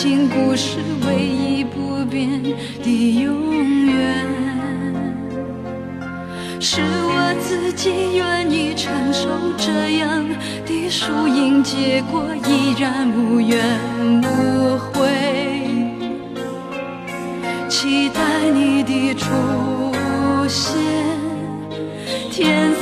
情故事唯一不变的永远，是我自己愿意承受这样的输赢，结果依然无怨无悔。期待你的出现，天。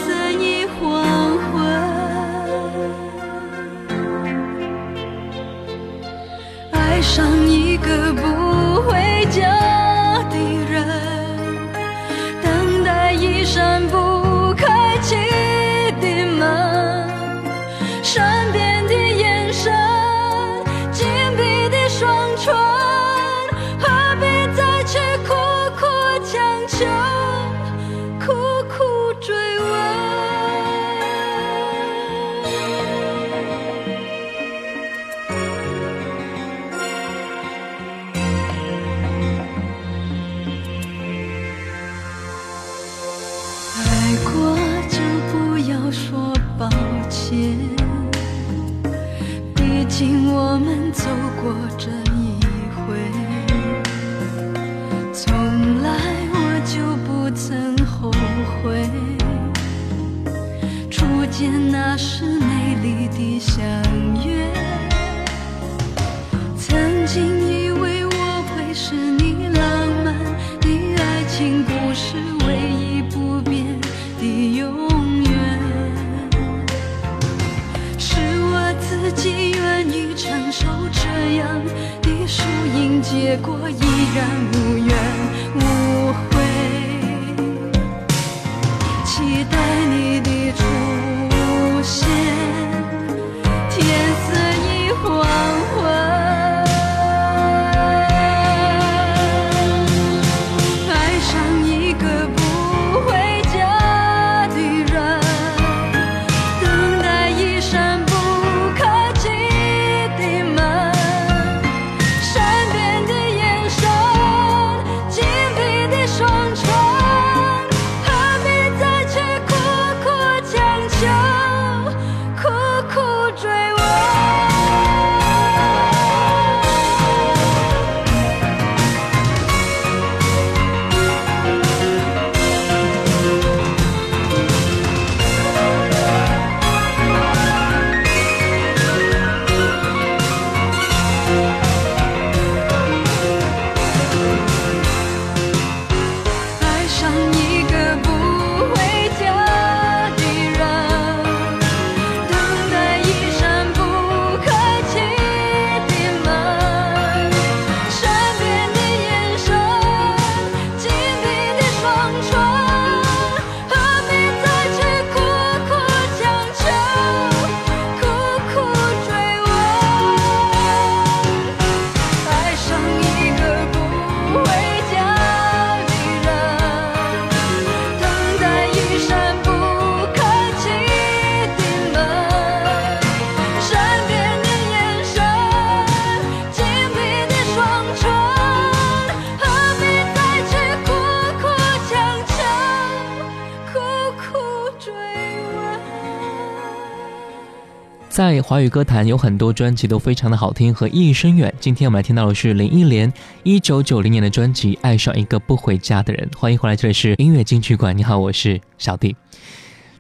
在华语歌坛有很多专辑都非常的好听和意义深远。今天我们来听到的是林忆莲一九九零年的专辑《爱上一个不回家的人》。欢迎回来，这里是音乐金曲馆。你好，我是小弟。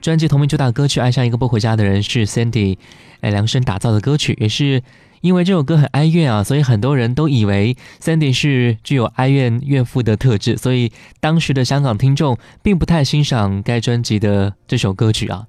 专辑同名主打歌曲《爱上一个不回家的人》是 Sandy 哎量身打造的歌曲，也是因为这首歌很哀怨啊，所以很多人都以为 Sandy 是具有哀怨怨妇的特质，所以当时的香港听众并不太欣赏该专辑的这首歌曲啊。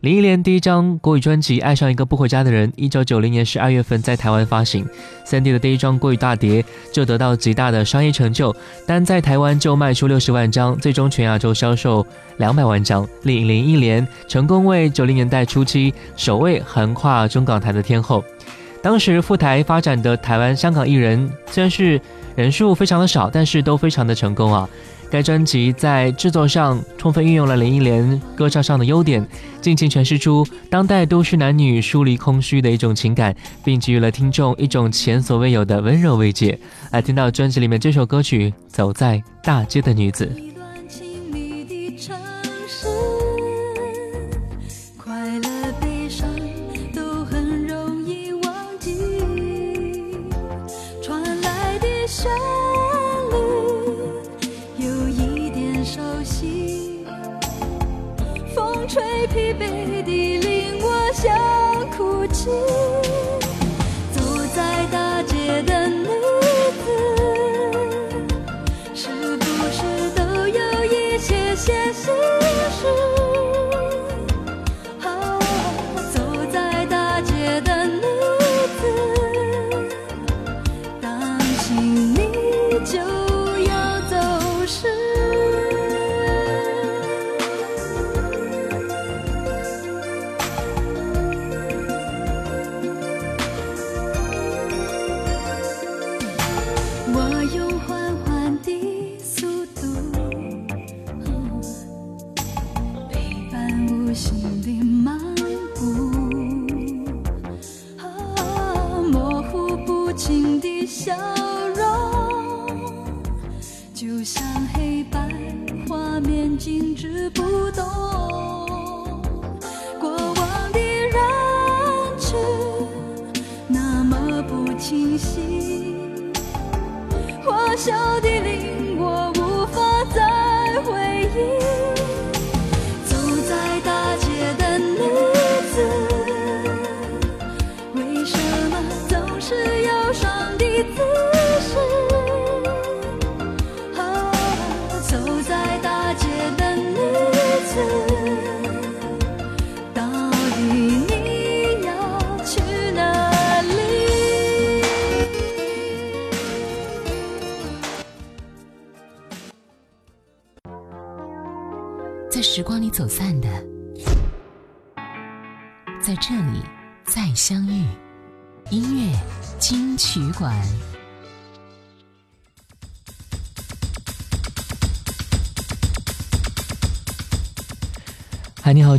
林忆莲第一张国语专辑《爱上一个不回家的人》，一九九零年十二月份在台湾发行。三 D 的第一张国语大碟就得到极大的商业成就，单在台湾就卖出六十万张，最终全亚洲销售两百万张，令林忆莲成功为九零年代初期首位横跨中港台的天后。当时赴台发展的台湾、香港艺人虽然是人数非常的少，但是都非常的成功啊。该专辑在制作上充分运用了林忆莲歌唱上的优点，尽情诠释出当代都市男女疏离空虚的一种情感，并给予了听众一种前所未有的温柔慰藉。来听到专辑里面这首歌曲《走在大街的女子》。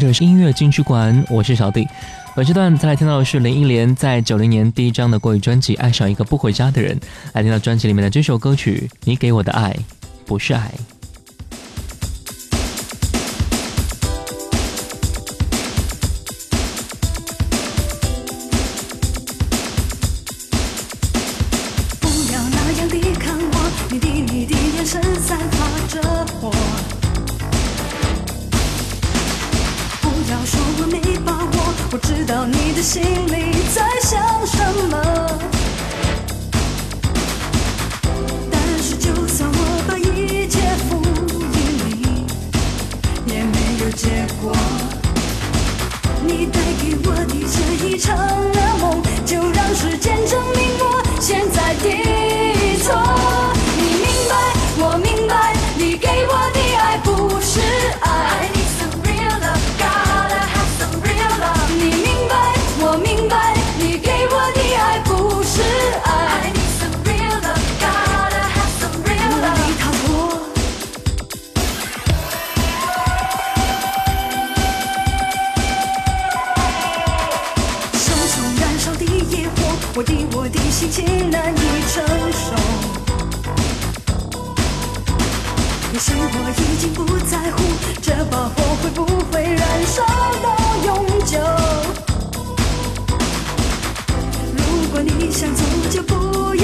这里是音乐金曲馆，我是小弟。本时段再来听到的是林忆莲在九零年第一张的国语专辑《爱上一个不回家的人》，来听到专辑里面的这首歌曲《你给我的爱不是爱》。你的心里在想什么？但是，就算我把一切付与你，也没有结果。你带给我的是一场……其实我已经不在乎这把火会不会燃烧到永久。如果你想走就不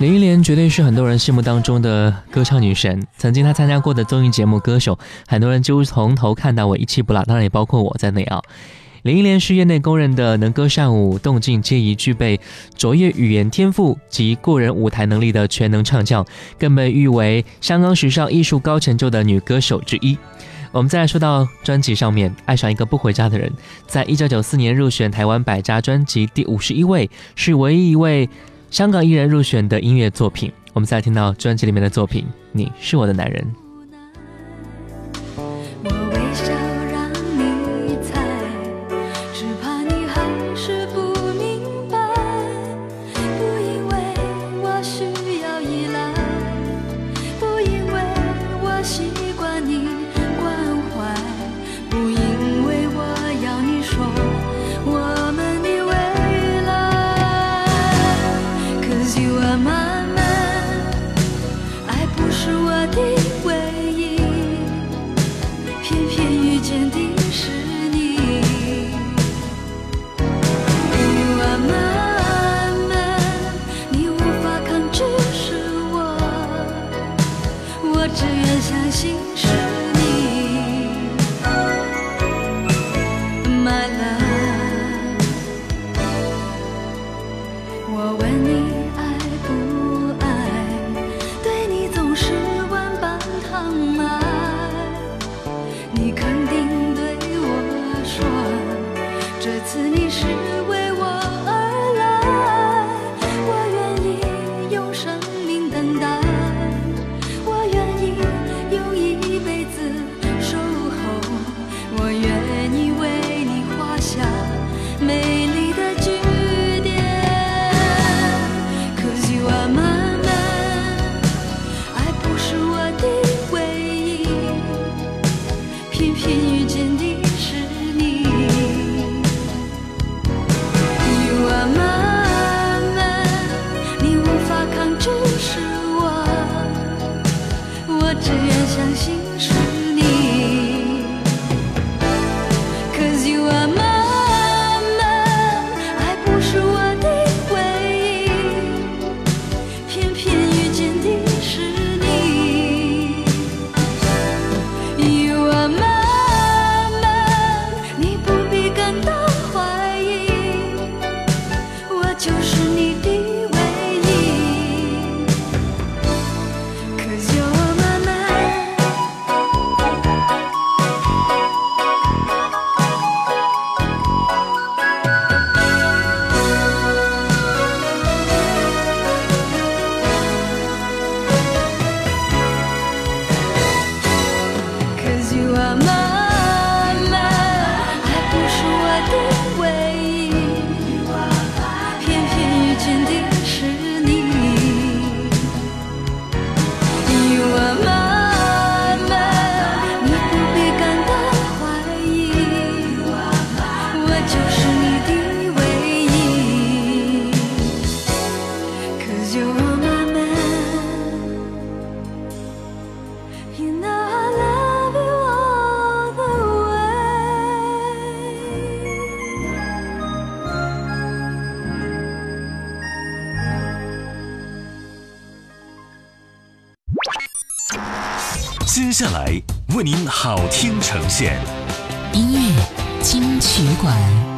林忆莲绝对是很多人心目当中的歌唱女神。曾经她参加过的综艺节目《歌手》，很多人几乎从头看到尾，一气不落，当然也包括我在内啊。林忆莲是业内公认的能歌善舞、动静皆宜、具备卓越语言天赋及过人舞台能力的全能唱将，更被誉为香港时尚艺术高成就的女歌手之一。我们再来说到专辑上面，《爱上一个不回家的人》在一九九四年入选台湾百家专辑第五十一位，是唯一一位。香港艺人入选的音乐作品，我们再听到专辑里面的作品《你是我的男人》。接下来为您好听呈现音乐金曲馆。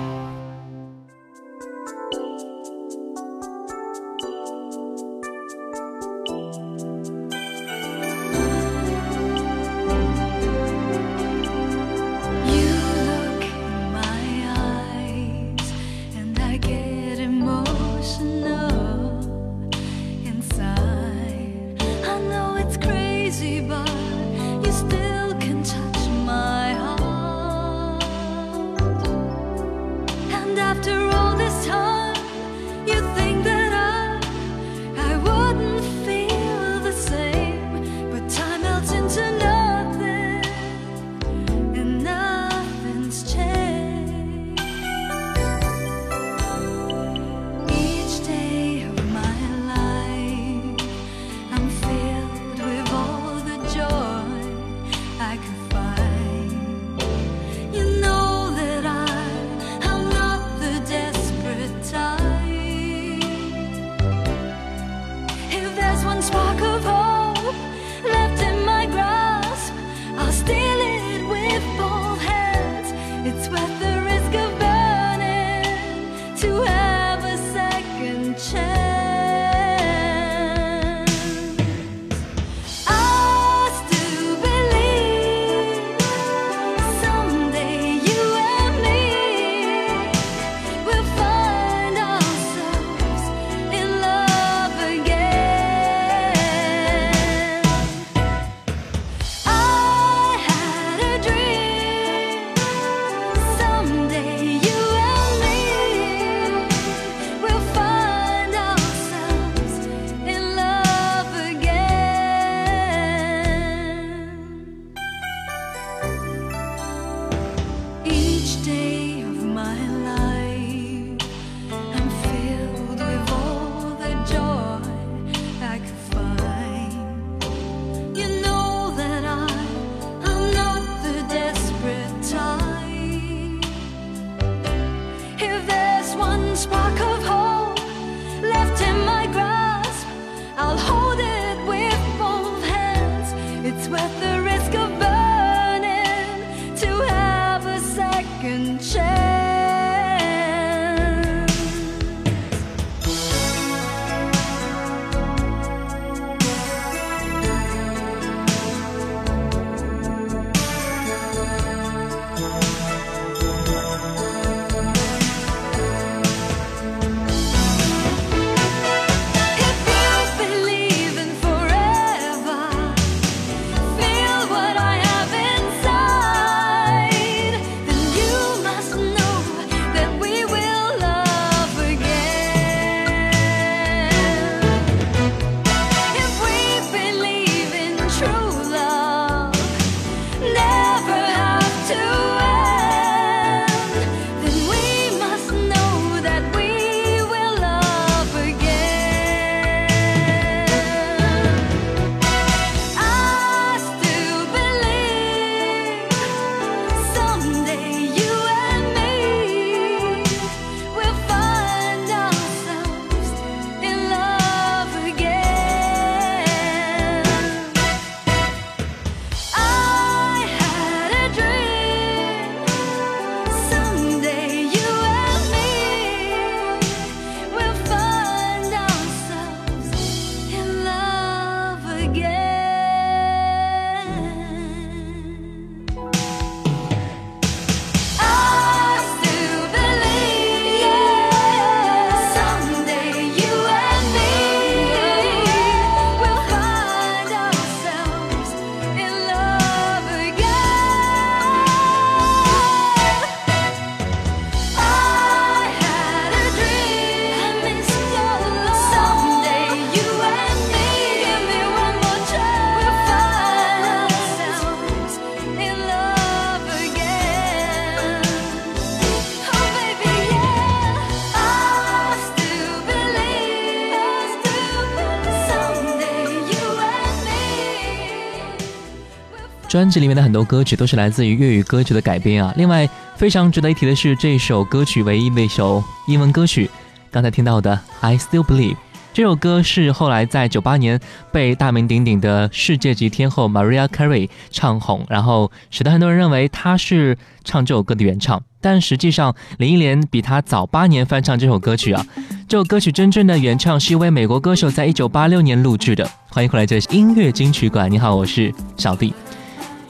专辑里面的很多歌曲都是来自于粤语歌曲的改编啊。另外，非常值得一提的是，这首歌曲唯一的一首英文歌曲，刚才听到的《I Still Believe》这首歌是后来在九八年被大名鼎鼎的世界级天后 Maria Carey 唱红，然后使得很多人认为她是唱这首歌的原唱。但实际上，林忆莲比她早八年翻唱这首歌曲啊。这首歌曲真正的原唱是一位美国歌手，在一九八六年录制的。欢迎回来，这是音乐金曲馆。你好，我是小弟。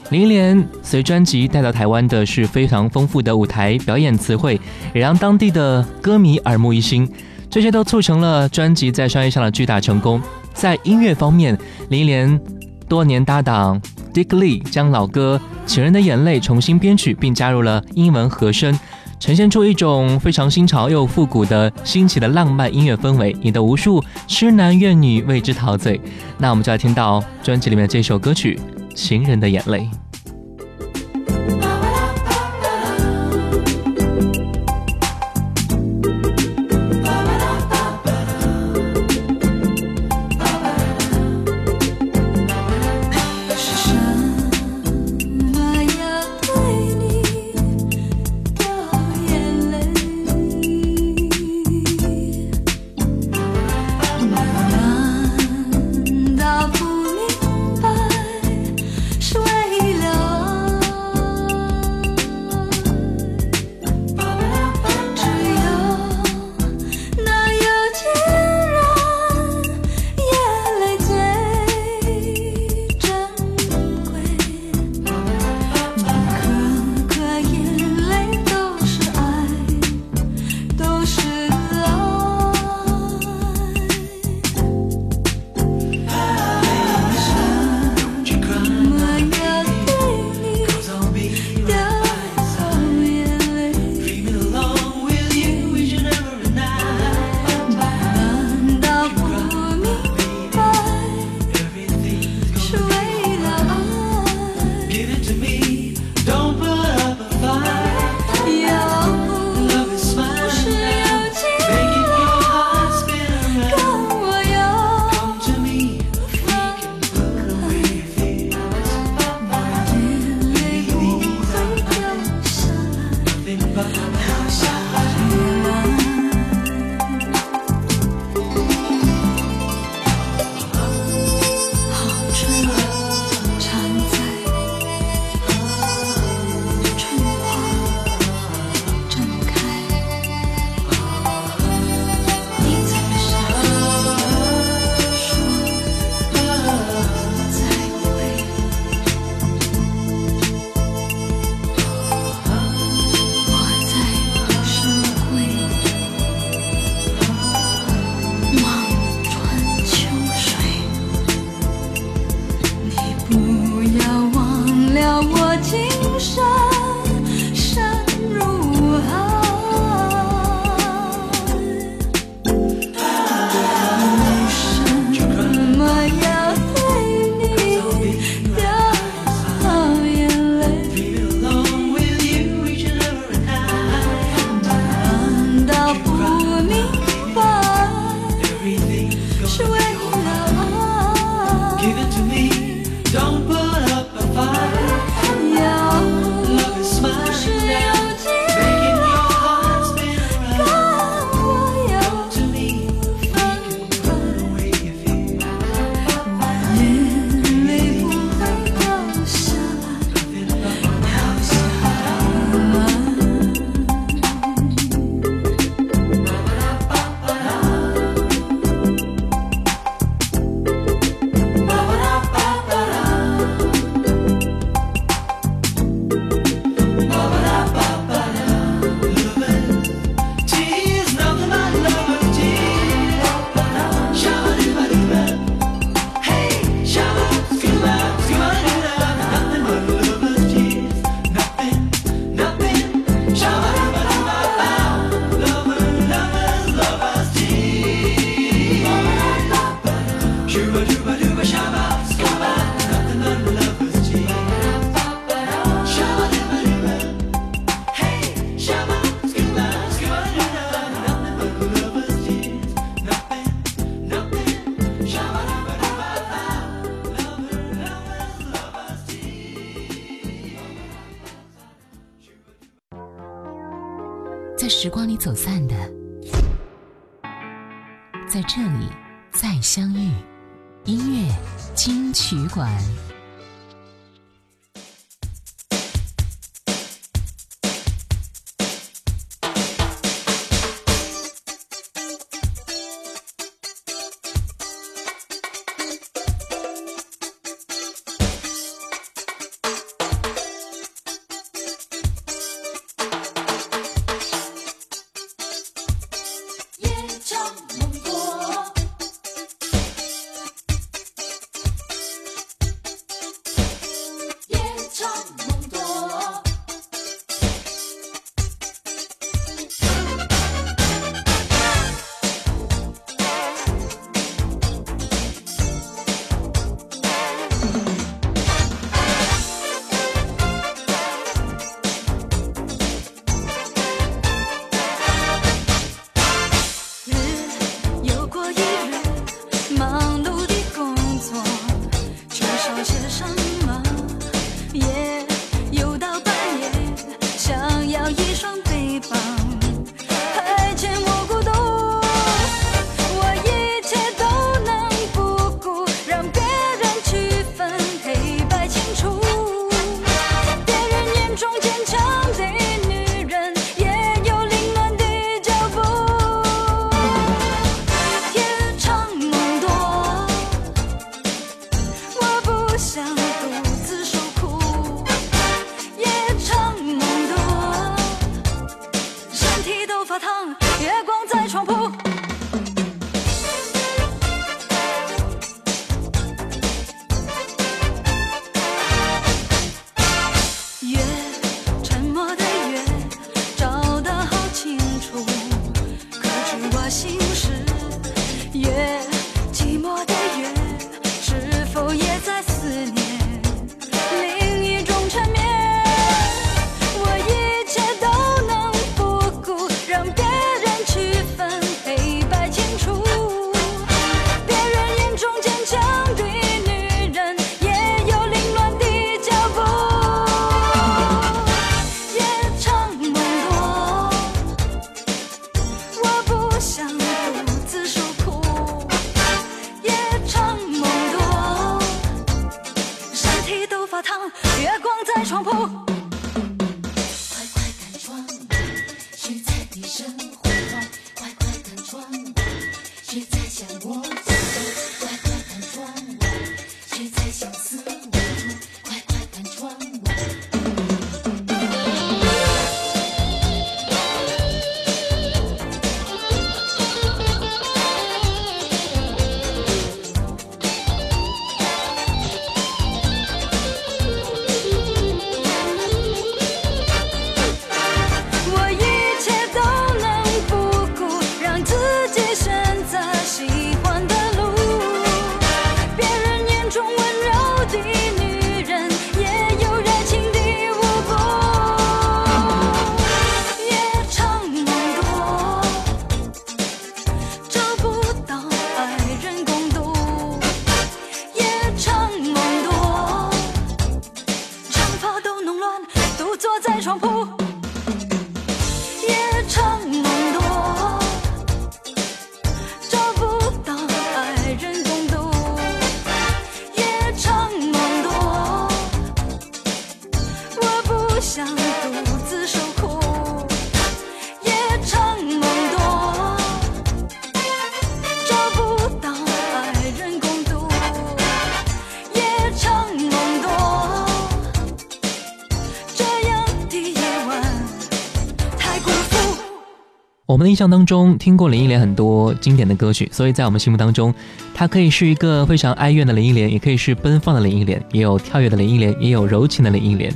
林忆莲随专辑带到台湾的是非常丰富的舞台表演词汇，也让当地的歌迷耳目一新。这些都促成了专辑在商业上的巨大成功。在音乐方面，林忆莲多年搭档 Dick Lee 将老歌《情人的眼泪》重新编曲，并加入了英文和声。呈现出一种非常新潮又复古的新奇的浪漫音乐氛围，引得无数痴男怨女为之陶醉。那我们就要听到专辑里面这首歌曲《情人的眼泪》。Oh. 坐在床铺。们的印象当中听过林忆莲很多经典的歌曲，所以在我们心目当中，她可以是一个非常哀怨的林忆莲，也可以是奔放的林忆莲，也有跳跃的林忆莲，也有柔情的林忆莲。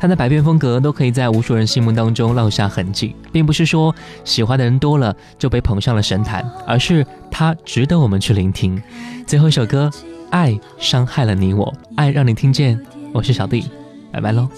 她的百变风格都可以在无数人心目当中烙下痕迹，并不是说喜欢的人多了就被捧上了神坛，而是她值得我们去聆听。最后一首歌，《爱伤害了你我》，爱让你听见。我是小弟，拜拜喽。